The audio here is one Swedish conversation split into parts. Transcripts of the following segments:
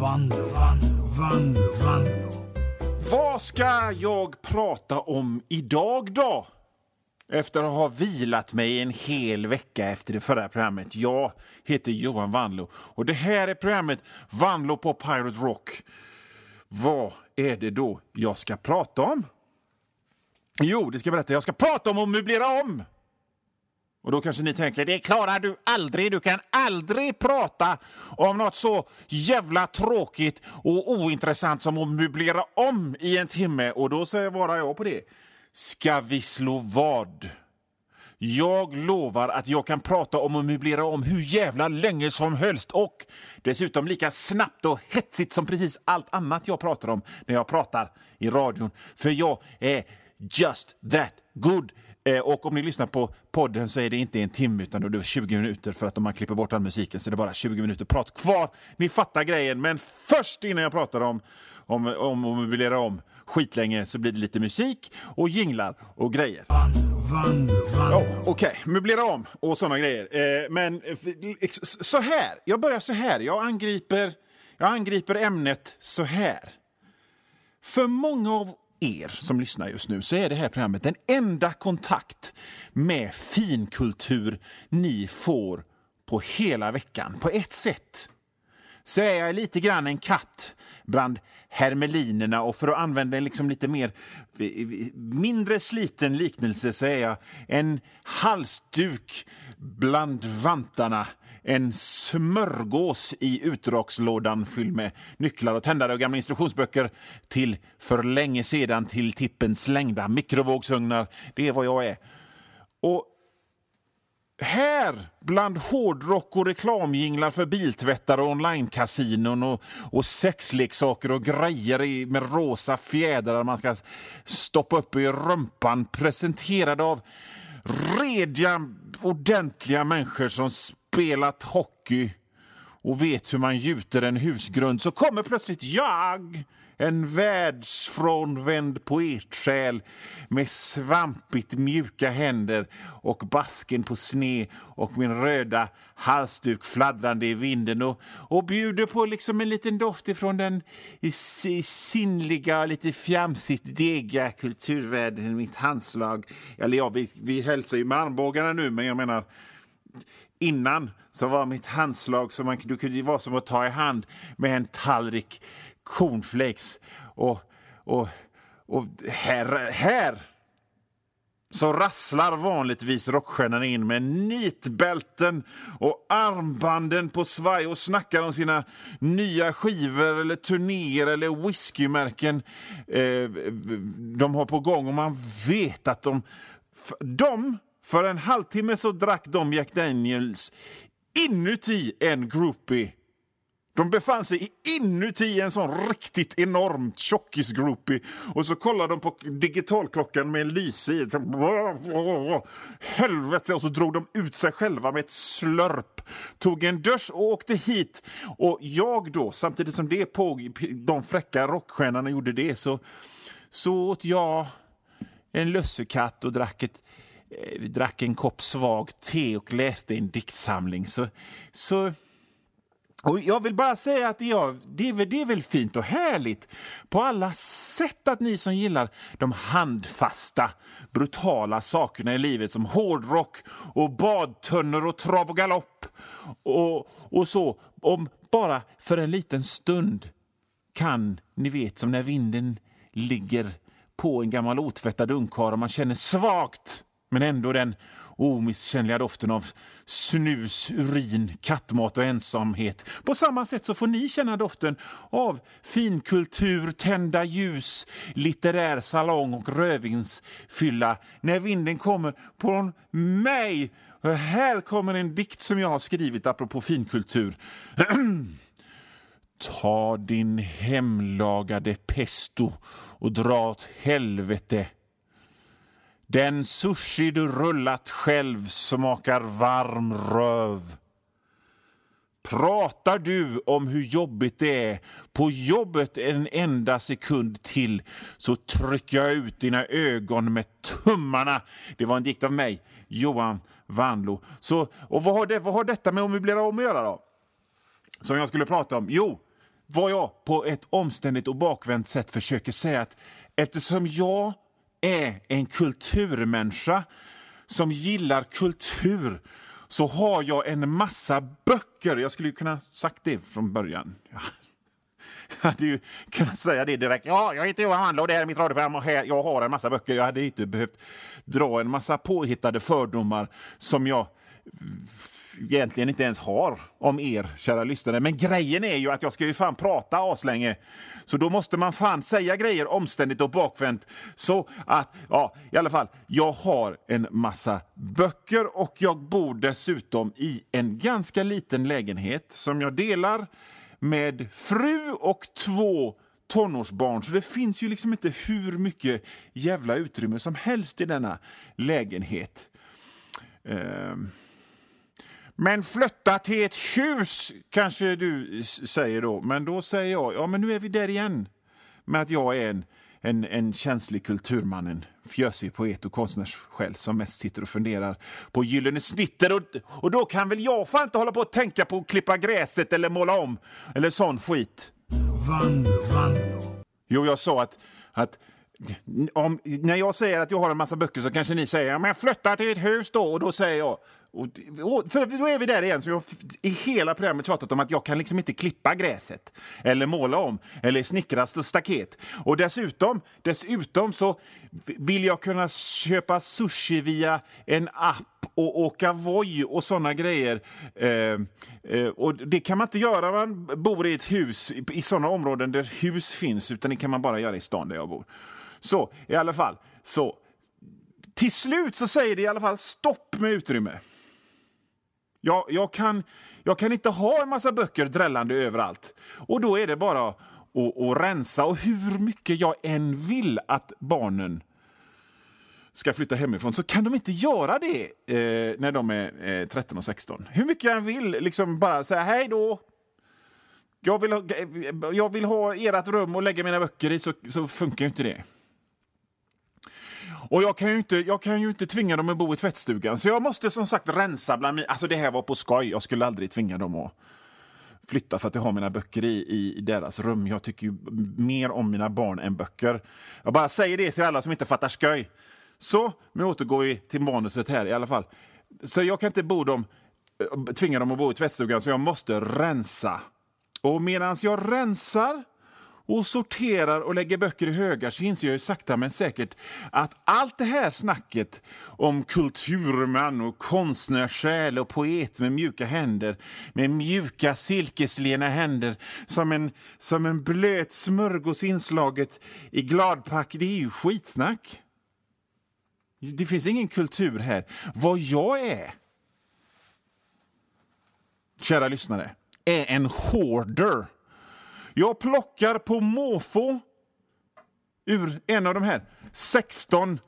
Vando, vando, vando, vando. Vad ska jag prata om idag då? Efter att ha vilat mig en hel vecka efter det förra programmet. Jag heter Johan Vanlo och det här är programmet Vanlo på Pirate Rock. Vad är det då jag ska prata om? Jo, det ska jag berätta. Jag ska prata om att möblera om. Och då kanske ni tänker, det klarar du aldrig. Du kan aldrig prata om något så jävla tråkigt och ointressant som att möblera om i en timme. Och då svarar jag på det. Ska vi slå vad? Jag lovar att jag kan prata om att möblera om hur jävla länge som helst och dessutom lika snabbt och hetsigt som precis allt annat jag pratar om när jag pratar i radion. För jag är just that good. Eh, och om ni lyssnar på podden så är det inte en timme utan det är 20 minuter för att om man klipper bort all musiken så är det bara 20 minuter prat kvar. Ni fattar grejen, men först innan jag pratar om om, om att möblera om skitlänge så blir det lite musik och jinglar och grejer. Ja, Okej, okay. möblera om och såna grejer. Eh, men så här, jag börjar så här. Jag angriper, jag angriper ämnet så här. För många av er som lyssnar just nu så är det här programmet den enda kontakt med finkultur ni får på hela veckan. På ett sätt så är jag lite grann en katt bland hermelinerna och för att använda en liksom lite mer eh, eh, mindre sliten liknelse så är jag en halsduk bland vantarna en smörgås i utdragslådan fylld med nycklar och tändare och gamla instruktionsböcker till för länge sedan till tippen slängda mikrovågsugnar. Det är vad jag är. Och här, bland hårdrock och reklamjinglar för biltvättar och onlinekasinon och, och sexleksaker och grejer med rosa fjädrar man ska stoppa upp i rumpan presenterade av rediga, ordentliga människor som spelat hockey och vet hur man gjuter en husgrund så kommer plötsligt jag en världsfrånvänd poetsjäl med svampigt mjuka händer och basken på sne och min röda halsduk fladdrande i vinden och, och bjuder på liksom en liten doft ifrån den sinnliga, lite fjamsigt degiga kulturvärlden, i mitt handslag. Eller ja, vi, vi hälsar ju med armbågarna nu, men jag menar innan så var mitt handslag som man, du kunde vara som att ta i hand med en tallrik cornflakes. Och, och, och här, här så rasslar vanligtvis rockstjärnan in med nitbälten och armbanden på svaj och snackar om sina nya skivor eller turnéer eller whiskymärken eh, de har på gång. Och man vet att de, de för en halvtimme så drack de Jack Daniels inuti en groupie de befann sig inuti en sån riktigt enorm tjockis-groupie. och så kollade de på digitalklockan med en lyse i. Helvete! Och så drog de ut sig själva med ett slörp, tog en dusch och åkte hit. Och jag då, samtidigt som det pågick, de fräcka rockstjärnorna gjorde det, så, så åt jag en lussekatt och drack ett Eh, vi drack en kopp svagt te och läste en diktsamling. Så, så och jag vill bara säga att ja, det, är väl, det är väl fint och härligt på alla sätt att ni som gillar de handfasta, brutala sakerna i livet som hårdrock och badtunnor och trav och galopp och, och så, om bara för en liten stund kan, ni vet, som när vinden ligger på en gammal otvättad ungkarl och man känner svagt men ändå den omisskännliga doften av snus, urin, kattmat och ensamhet. På samma sätt så får ni känna doften av finkultur, tända ljus, litterär salong och rödvinsfylla när vinden kommer på mig. Och här kommer en dikt som jag har skrivit apropå finkultur. Ta din hemlagade pesto och dra åt helvete den sushi du rullat själv smakar varm röv. Pratar du om hur jobbigt det är på jobbet en enda sekund till så trycker jag ut dina ögon med tummarna. Det var en dikt av mig, Johan Vanlo. Så, och vad har, det, vad har detta med att möblera om att göra då? Som jag skulle prata om? Jo, vad jag på ett omständigt och bakvänt sätt försöker säga att eftersom jag är en kulturmänniska som gillar kultur så har jag en massa böcker. Jag skulle kunna sagt det från början. Jag hade ju kunnat säga det direkt. Ja, jag heter Johan Wandler och det här är mitt radioprogram och här, jag har en massa böcker. Jag hade inte behövt dra en massa påhittade fördomar som jag egentligen inte ens har om er, kära lyssnare. Men grejen är ju att jag ska ju fan prata aslänge. Så då måste man fan säga grejer omständigt och bakvänt. Så att, ja, i alla fall, jag har en massa böcker och jag bor dessutom i en ganska liten lägenhet som jag delar med fru och två tonårsbarn. Så det finns ju liksom inte hur mycket jävla utrymme som helst i denna lägenhet. Um. Men flytta till ett hus, kanske du säger då. Men då säger jag, ja men nu är vi där igen. Med att jag är en, en, en känslig kulturman, en fjösig poet och konstnärssjäl som mest sitter och funderar på gyllene snitter. Och, och då kan väl jag fan inte hålla på att tänka på att klippa gräset eller måla om eller sån skit. Vandro, vandro. Jo, jag sa att, att om, när jag säger att jag har en massa böcker så kanske ni säger men flytta till ett hus då och då säger jag och, och, för då är vi där igen, som jag i hela programmet tjatat om att jag kan liksom inte klippa gräset eller måla om eller snickra staket. Och dessutom, dessutom så vill jag kunna köpa sushi via en app och åka Voi och såna grejer. Eh, eh, och det kan man inte göra om man bor i ett hus i, i såna områden där hus finns, utan det kan man bara göra i stan där jag bor. Så i alla fall, så till slut så säger det i alla fall stopp med utrymme. Jag, jag, kan, jag kan inte ha en massa böcker drällande överallt. Och då är det bara att, att rensa. Och hur mycket jag än vill att barnen ska flytta hemifrån så kan de inte göra det eh, när de är eh, 13 och 16. Hur mycket jag än vill liksom bara säga hej då. Jag vill ha, jag vill ha ert rum och lägga mina böcker i så, så funkar inte det. Och jag kan, ju inte, jag kan ju inte tvinga dem att bo i tvättstugan, så jag måste som sagt rensa bland mina... Alltså det här var på skoj, jag skulle aldrig tvinga dem att flytta för att jag har mina böcker i, i deras rum. Jag tycker ju mer om mina barn än böcker. Jag bara säger det till alla som inte fattar skoj. Så, nu återgår vi till manuset här i alla fall. Så jag kan inte bo dem, eh, tvinga dem att bo i tvättstugan, så jag måste rensa. Och medan jag rensar och sorterar och lägger böcker i högar så inser jag ju sakta men säkert att allt det här snacket om kulturman och konstnärssjäl och poet med mjuka händer, med mjuka silkeslena händer som en, som en blöt smörgås inslaget i gladpack, det är ju skitsnack. Det finns ingen kultur här. Vad jag är, kära lyssnare, är en hoarder jag plockar på måfå ur en av de här 16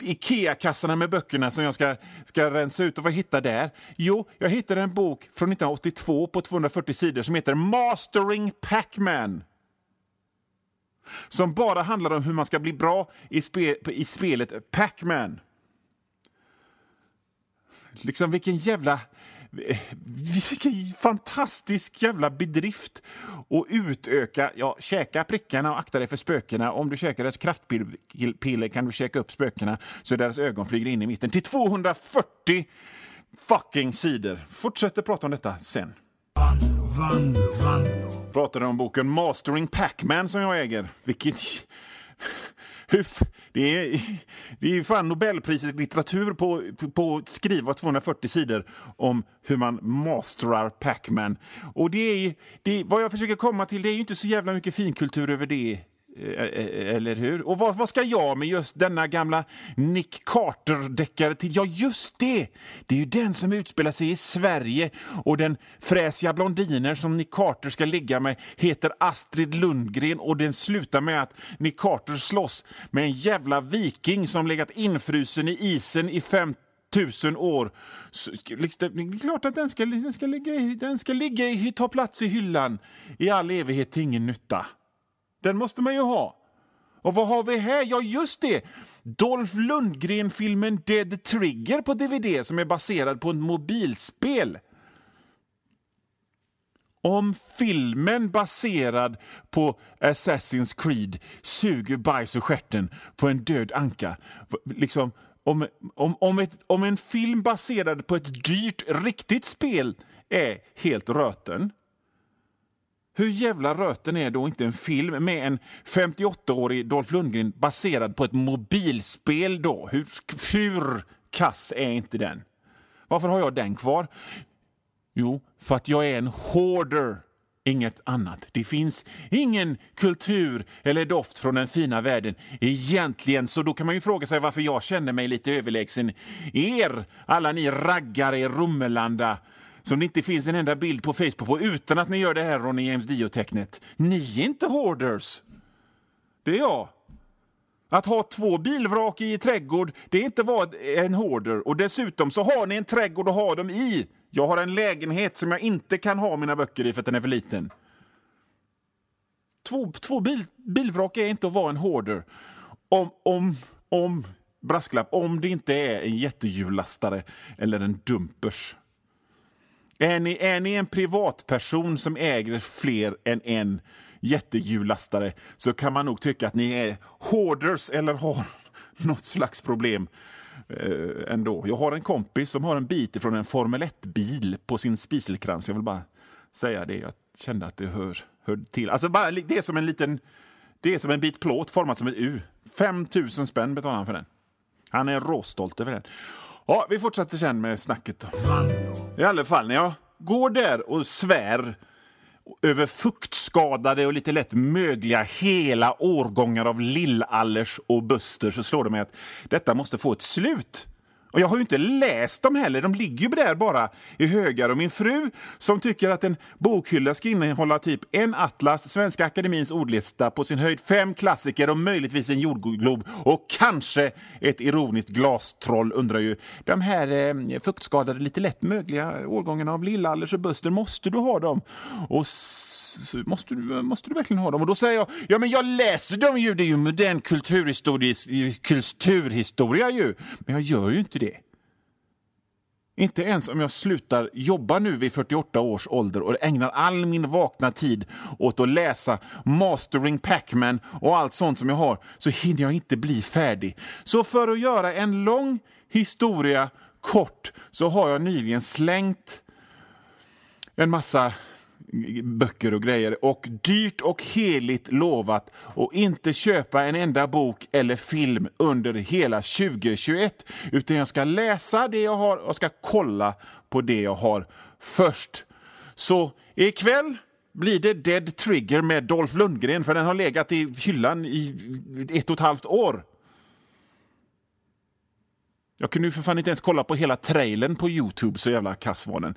Ikea-kassarna med böckerna som jag ska, ska rensa ut. Och vad hittar där? Jo, jag hittade en bok från 1982 på 240 sidor som heter Mastering Pac-Man. Som bara handlar om hur man ska bli bra i, spe, i spelet Pac-Man. Liksom vilken jävla vilken fantastisk jävla bedrift att utöka, ja, käka prickarna och akta dig för spökena. Om du käkar ett kraftpiller kan du käka upp spökena så deras ögon flyger in i mitten till 240 fucking sidor. Fortsätter prata om detta sen. Vandro, vandro. Pratade om boken Mastering Pac-Man som jag äger. Vilket det är, det är fan Nobelpriset i litteratur på, på att skriva 240 sidor om hur man masterar Pac-Man. Och det är, det, vad jag försöker komma till, det är ju inte så jävla mycket finkultur över det Eh, eh, eh, eller hur? Och vad, vad, ska jag med just denna gamla Nick Carter-deckare till? Ja, just det! Det är ju den som utspelar sig i Sverige och den fräsiga blondiner som Nick Carter ska ligga med heter Astrid Lundgren och den slutar med att Nick Carter slåss med en jävla viking som legat infrusen i isen i fem tusen år. Så, liksom, det är klart att den ska, den ska ligga, den ska ligga ta plats i hyllan i all evighet till ingen nytta. Den måste man ju ha. Och vad har vi här? Ja, just det! Dolph Lundgren-filmen Dead Trigger på DVD som är baserad på ett mobilspel. om filmen baserad på Assassin's Creed suger bajs och stjärten på en död anka. Liksom, om, om, om, ett, om en film baserad på ett dyrt, riktigt spel är helt röten hur jävla röten är då inte en film med en 58-årig Dolph Lundgren baserad på ett mobilspel då? Hur, hur kass är inte den? Varför har jag den kvar? Jo, för att jag är en hoarder. Inget annat. Det finns ingen kultur eller doft från den fina världen egentligen. Så då kan man ju fråga sig varför jag känner mig lite överlägsen er, alla ni raggare i Rummelanda som det inte finns en enda bild på Facebook på utan att ni gör det här Ronny James Dio-tecknet. Ni är inte hoarders. Det är jag. Att ha två bilvrak i trädgård, det är inte vara en hoarder. Och dessutom så har ni en trädgård att ha dem i. Jag har en lägenhet som jag inte kan ha mina böcker i för att den är för liten. Två, två bil, bilvrak är inte att vara en hoarder. Om, om, om, brasklapp, om det inte är en jättehjullastare eller en dumpers. Är ni, är ni en privatperson som äger fler än en jättehjullastare så kan man nog tycka att ni är hoarders eller har något slags problem eh, ändå. Jag har en kompis som har en bit från en Formel 1-bil på sin spiselkrans. Jag vill bara säga det. Jag kände att det hör, hör till. Alltså bara, det är som en liten... Det är som en bit plåt format som ett U. 5 000 spänn betalar han för den. Han är råstolt över den. Ja, vi fortsätter sen med snacket. Då. I alla fall, när jag går där och svär över fuktskadade och lite lätt mögliga hela årgångar av Lill-Allers och Buster så slår det mig att detta måste få ett slut. Och jag har ju inte läst dem heller, de ligger ju där bara i högar. Och min fru, som tycker att en bokhylla ska innehålla typ en atlas, Svenska Akademins ordlista, på sin höjd fem klassiker och möjligtvis en jordglob och kanske ett ironiskt glastroll, undrar ju. De här eh, fuktskadade, lite lätt mögliga årgångarna av Lill-Allers och Buster, måste du ha dem? Och måste, du, måste du verkligen ha dem? Och då säger jag, ja men jag läser dem ju, det är ju modern kulturhistoria ju. Men jag gör ju inte det. Inte ens om jag slutar jobba nu vid 48 års ålder och ägnar all min vakna tid åt att läsa Mastering Pacman och allt sånt som jag har så hinner jag inte bli färdig. Så för att göra en lång historia kort så har jag nyligen slängt en massa böcker och grejer och dyrt och heligt lovat att inte köpa en enda bok eller film under hela 2021. Utan jag ska läsa det jag har och ska kolla på det jag har först. Så ikväll blir det Dead Trigger med Dolph Lundgren för den har legat i hyllan i ett och ett halvt år. Jag kunde ju för fan inte ens kolla på hela trailern på Youtube, så jävla kass var den.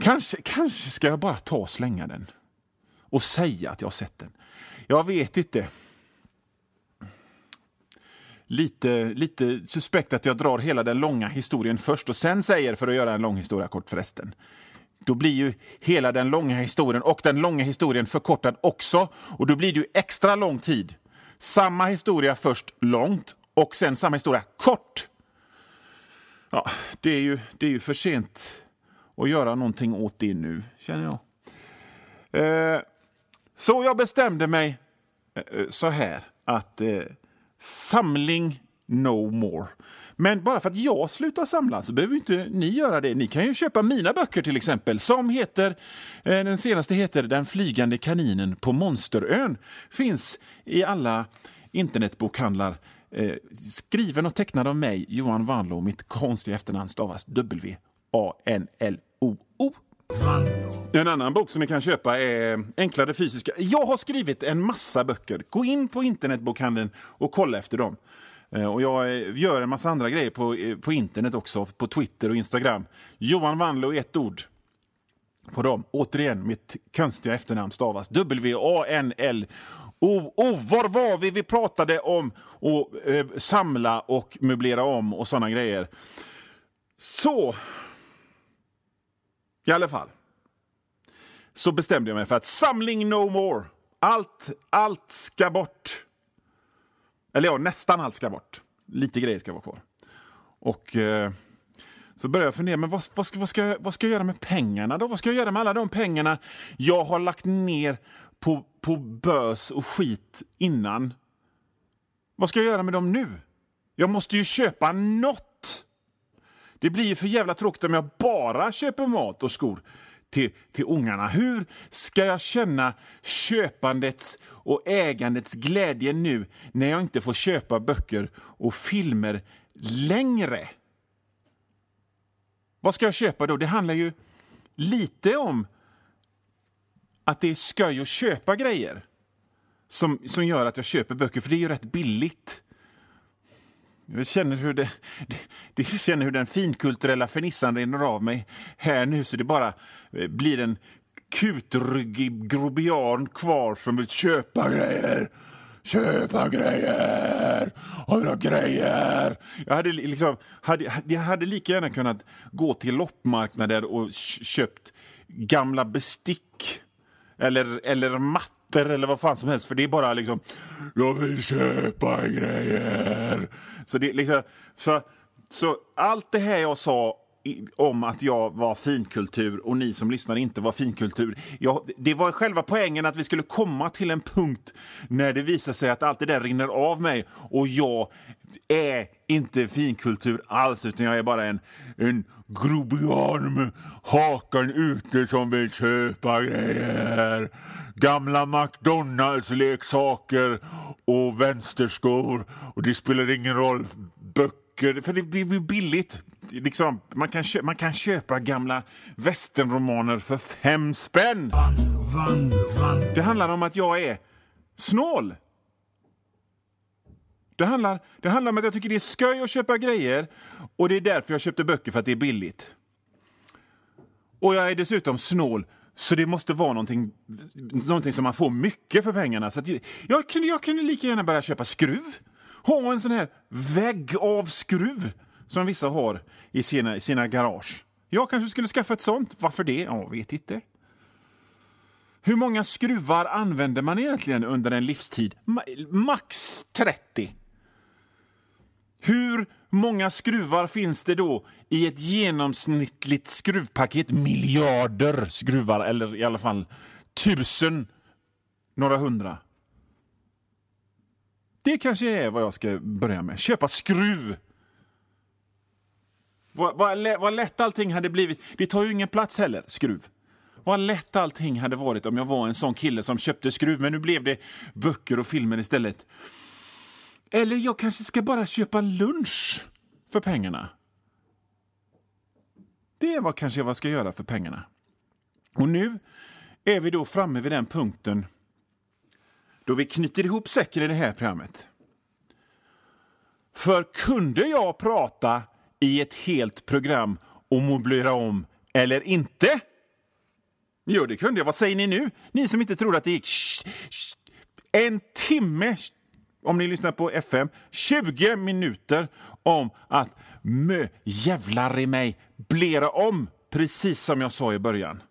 Kanske, kanske ska jag bara ta och slänga den och säga att jag har sett den. Jag vet inte. Lite, lite suspekt att jag drar hela den långa historien först och sen säger, för att göra en lång historia kort förresten, då blir ju hela den långa historien och den långa historien förkortad också. Och då blir det ju extra lång tid. Samma historia först långt och sen samma historia kort. Ja, det är ju, det är ju för sent och göra någonting åt det nu, känner jag. Eh, så jag bestämde mig eh, eh, så här att eh, samling no more. Men bara för att jag slutar samla så behöver inte ni göra det. Ni kan ju köpa mina böcker till exempel som heter, eh, den senaste heter Den flygande kaninen på Monsterön. Finns i alla internetbokhandlar. Eh, skriven och tecknad av mig, Johan Wanlo. Mitt konstiga efternamn stavas W-A-N-L O. En annan bok som ni kan köpa är Enklare fysiska. Jag har skrivit en massa böcker. Gå in på internetbokhandeln och kolla efter dem. Eh, och jag eh, gör en massa andra grejer på, eh, på internet också, på Twitter och Instagram. Johan Wanlo i ett ord på dem. Återigen, mitt konstiga efternamn stavas W-A-N-L-O. Oh, var var vi? Vi pratade om att eh, samla och möblera om och såna grejer. Så, i alla fall så bestämde jag mig för att samling no more. Allt, allt ska bort. Eller ja, nästan allt ska bort. Lite grejer ska vara kvar. Och eh, så började jag fundera, men vad, vad, ska, vad, ska, vad ska jag göra med pengarna då? Vad ska jag göra med alla de pengarna jag har lagt ner på, på bös och skit innan? Vad ska jag göra med dem nu? Jag måste ju köpa något! Det blir ju för jävla tråkigt om jag bara köper mat och skor till, till ungarna. Hur ska jag känna köpandets och ägandets glädje nu när jag inte får köpa böcker och filmer längre? Vad ska jag köpa då? Det handlar ju lite om att det är sköj att köpa grejer som, som gör att jag köper böcker, för det är ju rätt billigt. Jag känner hur, det, det, känner hur den finkulturella fernissan rinner av mig här nu så det bara eh, blir en kutryggig grobian kvar som vill köpa grejer. Köpa grejer! Och vill ha grejer! Jag hade, liksom, hade, jag hade lika gärna kunnat gå till loppmarknader och köpt gamla bestick eller, eller mattor eller vad fan som helst. För det är bara liksom, jag vill köpa grejer. Så, det, liksom, så, så allt det här jag sa om att jag var finkultur och ni som lyssnar inte var finkultur. Jag, det var själva poängen att vi skulle komma till en punkt när det visar sig att allt det där rinner av mig och jag är inte finkultur alls utan jag är bara en, en grobian med hakan ute som vill köpa grejer. Gamla McDonalds-leksaker och vänsterskor och det spelar ingen roll. Böcker, för det, det billigt liksom, man, kan köpa, man kan köpa gamla västernromaner för fem spänn. Det handlar om att jag är snål. Det handlar, det handlar om att jag tycker det är sköj att köpa grejer och det är därför jag köpte böcker, för att det är billigt. Och jag är dessutom snål, så det måste vara någonting, någonting som man får mycket för pengarna. Så jag, kunde, jag kunde lika gärna börja köpa skruv. Ha en sån här vägg av skruv som vissa har i sina, sina garage. Jag kanske skulle skaffa ett sånt. Varför det? Jag vet inte. Hur många skruvar använder man egentligen under en livstid? Max 30. Hur många skruvar finns det då i ett genomsnittligt skruvpaket? Miljarder skruvar, eller i alla fall tusen, några hundra. Det kanske är vad jag ska börja med. Köpa skruv. Vad, vad, vad lätt allting hade blivit. Det tar ju ingen plats heller, skruv. Vad lätt allting hade varit om jag var en sån kille som köpte skruv, men nu blev det böcker och filmer istället. Eller jag kanske ska bara köpa lunch för pengarna. Det är vad kanske jag ska göra för pengarna. Och nu är vi då framme vid den punkten då vi knyter ihop säcken i det här programmet. För kunde jag prata i ett helt program och möblera om eller inte? Jo, det kunde jag. Vad säger ni nu? Ni som inte tror att det gick en timme, om ni lyssnar på FM, 20 minuter om att mö jävlar i mig blera om, precis som jag sa i början.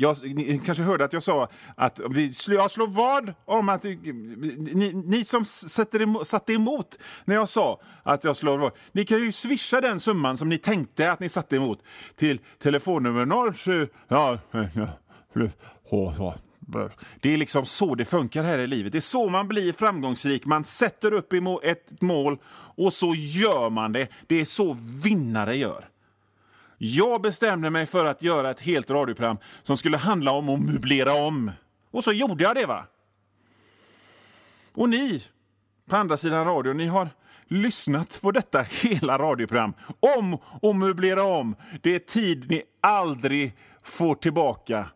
Jag, ni kanske hörde att jag sa att vi, jag slår vad om att ni, ni som sätter emot, satte emot när jag sa att jag slår vad, ni kan ju swisha den summan som ni tänkte att ni satte emot till telefonnummer 07... Ja, ja, det är liksom så det funkar här i livet. Det är så man blir framgångsrik. Man sätter upp ett mål och så gör man det. Det är så vinnare gör. Jag bestämde mig för att göra ett helt radioprogram som skulle handla om att möblera om. Och så gjorde jag det. va? Och ni på andra sidan radion, ni har lyssnat på detta hela radioprogram om att möblera om. Det är tid ni aldrig får tillbaka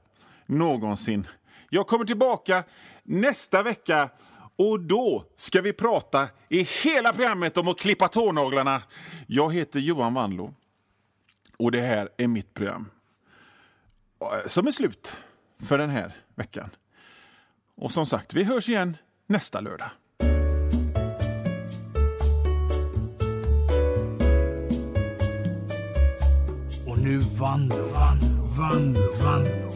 någonsin. Jag kommer tillbaka nästa vecka och då ska vi prata i hela programmet om att klippa tånaglarna. Jag heter Johan Wanlo. Och det här är mitt program. Eh, som är slut för den här veckan. Och som sagt, vi hörs igen nästa lördag. Och nu vann, vann, vann, vann